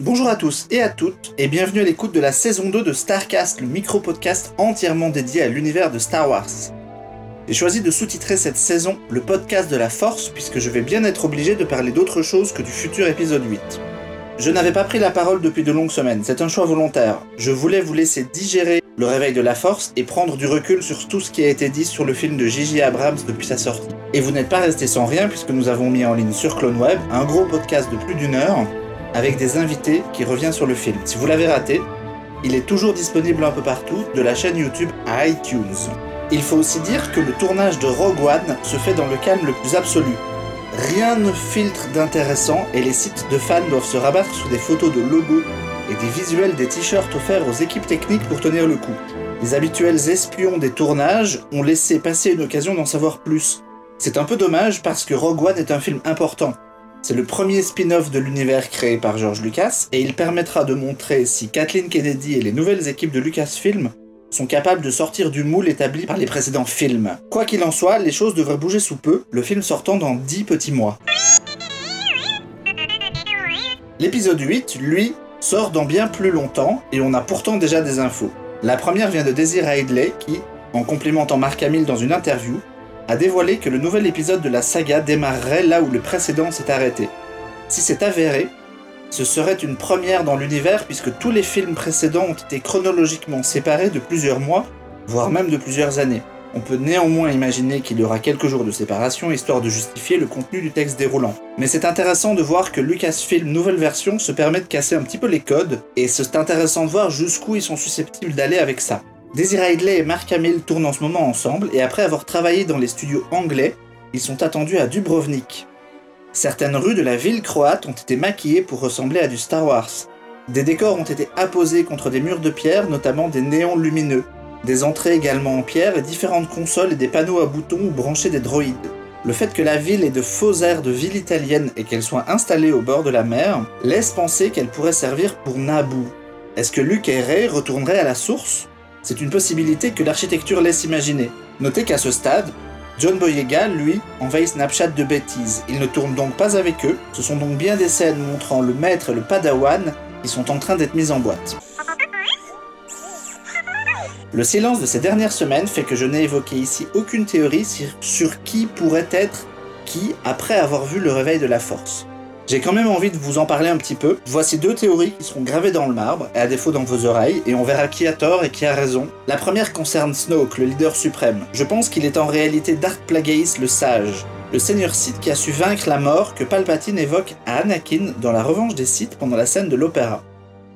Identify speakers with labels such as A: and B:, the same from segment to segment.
A: Bonjour à tous et à toutes, et bienvenue à l'écoute de la saison 2 de Starcast, le micro-podcast entièrement dédié à l'univers de Star Wars. J'ai choisi de sous-titrer cette saison le podcast de la Force, puisque je vais bien être obligé de parler d'autre chose que du futur épisode 8. Je n'avais pas pris la parole depuis de longues semaines, c'est un choix volontaire. Je voulais vous laisser digérer le réveil de la Force et prendre du recul sur tout ce qui a été dit sur le film de J.J. Abrams depuis sa sortie. Et vous n'êtes pas resté sans rien puisque nous avons mis en ligne sur CloneWeb un gros podcast de plus d'une heure avec des invités qui revient sur le film. Si vous l'avez raté, il est toujours disponible un peu partout, de la chaîne YouTube à iTunes. Il faut aussi dire que le tournage de Rogue One se fait dans le calme le plus absolu. Rien ne filtre d'intéressant et les sites de fans doivent se rabattre sous des photos de logos et des visuels des t-shirts offerts aux équipes techniques pour tenir le coup. Les habituels espions des tournages ont laissé passer une occasion d'en savoir plus. C'est un peu dommage parce que Rogue One est un film important, c'est le premier spin-off de l'univers créé par George Lucas et il permettra de montrer si Kathleen Kennedy et les nouvelles équipes de Lucasfilm sont capables de sortir du moule établi par les précédents films. Quoi qu'il en soit, les choses devraient bouger sous peu, le film sortant dans 10 petits mois. L'épisode 8, lui, sort dans bien plus longtemps et on a pourtant déjà des infos. La première vient de Daisy Ridley qui, en complimentant Mark Hamill dans une interview, a dévoilé que le nouvel épisode de la saga démarrerait là où le précédent s'est arrêté. Si c'est avéré, ce serait une première dans l'univers puisque tous les films précédents ont été chronologiquement séparés de plusieurs mois, voire même de plusieurs années. On peut néanmoins imaginer qu'il y aura quelques jours de séparation histoire de justifier le contenu du texte déroulant. Mais c'est intéressant de voir que Lucasfilm Nouvelle Version se permet de casser un petit peu les codes, et c'est intéressant de voir jusqu'où ils sont susceptibles d'aller avec ça. Daisy Ridley et Mark Hamill tournent en ce moment ensemble et après avoir travaillé dans les studios anglais, ils sont attendus à Dubrovnik. Certaines rues de la ville croate ont été maquillées pour ressembler à du Star Wars. Des décors ont été apposés contre des murs de pierre, notamment des néons lumineux, des entrées également en pierre et différentes consoles et des panneaux à boutons où brancher des droïdes. Le fait que la ville ait de faux airs de ville italienne et qu'elle soit installée au bord de la mer laisse penser qu'elle pourrait servir pour Naboo. Est-ce que Luke et Rey retourneraient à la source? C'est une possibilité que l'architecture laisse imaginer. Notez qu'à ce stade, John Boyega, lui, envahit Snapchat de bêtises. Il ne tourne donc pas avec eux, ce sont donc bien des scènes montrant le maître et le padawan qui sont en train d'être mis en boîte. Le silence de ces dernières semaines fait que je n'ai évoqué ici aucune théorie sur qui pourrait être qui après avoir vu le réveil de la force. J'ai quand même envie de vous en parler un petit peu. Voici deux théories qui seront gravées dans le marbre, et à défaut dans vos oreilles, et on verra qui a tort et qui a raison. La première concerne Snoke, le leader suprême. Je pense qu'il est en réalité Darth Plagueis le sage, le seigneur Sith qui a su vaincre la mort que Palpatine évoque à Anakin dans la revanche des Sith pendant la scène de l'opéra.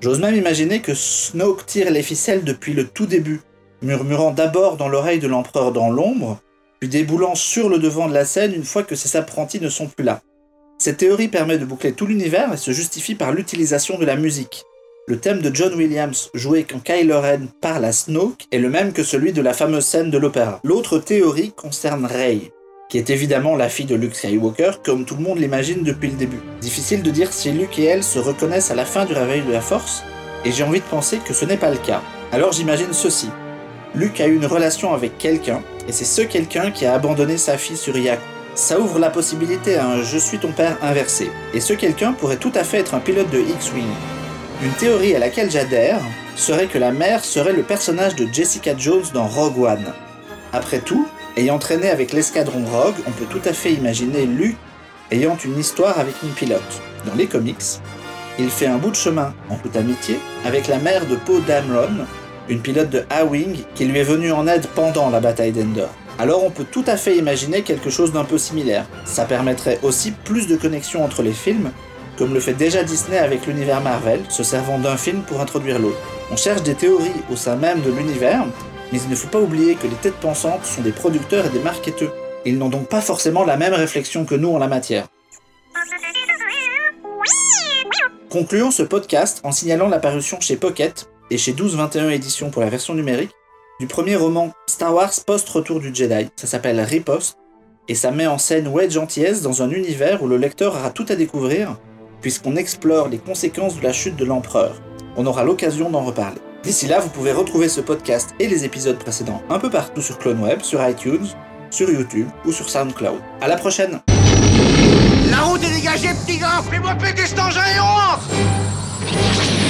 A: J'ose même imaginer que Snoke tire les ficelles depuis le tout début, murmurant d'abord dans l'oreille de l'empereur dans l'ombre, puis déboulant sur le devant de la scène une fois que ses apprentis ne sont plus là. Cette théorie permet de boucler tout l'univers et se justifie par l'utilisation de la musique. Le thème de John Williams, joué quand Kylo Ren parle à Snoke, est le même que celui de la fameuse scène de l'opéra. L'autre théorie concerne Rey, qui est évidemment la fille de Luke Skywalker, comme tout le monde l'imagine depuis le début. Difficile de dire si Luke et elle se reconnaissent à la fin du réveil de la Force, et j'ai envie de penser que ce n'est pas le cas. Alors j'imagine ceci. Luke a eu une relation avec quelqu'un, et c'est ce quelqu'un qui a abandonné sa fille sur Yaku ça ouvre la possibilité à un je suis ton père inversé. Et ce quelqu'un pourrait tout à fait être un pilote de X-Wing. Une théorie à laquelle j'adhère serait que la mère serait le personnage de Jessica Jones dans Rogue One. Après tout, ayant traîné avec l'escadron Rogue, on peut tout à fait imaginer Luke ayant une histoire avec une pilote. Dans les comics, il fait un bout de chemin, en toute amitié, avec la mère de Poe Dameron, une pilote de A-Wing qui lui est venue en aide pendant la bataille d'Endor alors on peut tout à fait imaginer quelque chose d'un peu similaire. Ça permettrait aussi plus de connexions entre les films, comme le fait déjà Disney avec l'univers Marvel, se servant d'un film pour introduire l'autre. On cherche des théories au sein même de l'univers, mais il ne faut pas oublier que les têtes pensantes sont des producteurs et des marketeurs. Ils n'ont donc pas forcément la même réflexion que nous en la matière. Concluons ce podcast en signalant l'apparition chez Pocket et chez 1221 éditions pour la version numérique du premier roman Star Wars post-retour du Jedi. Ça s'appelle Riposte et ça met en scène Wedge Antilles dans un univers où le lecteur aura tout à découvrir puisqu'on explore les conséquences de la chute de l'empereur. On aura l'occasion d'en reparler. D'ici là, vous pouvez retrouver ce podcast et les épisodes précédents un peu partout sur CloneWeb, sur iTunes, sur YouTube ou sur SoundCloud. À la prochaine
B: La route est dégagée, petit gars Fais-moi péter cet engin et on
A: Bye.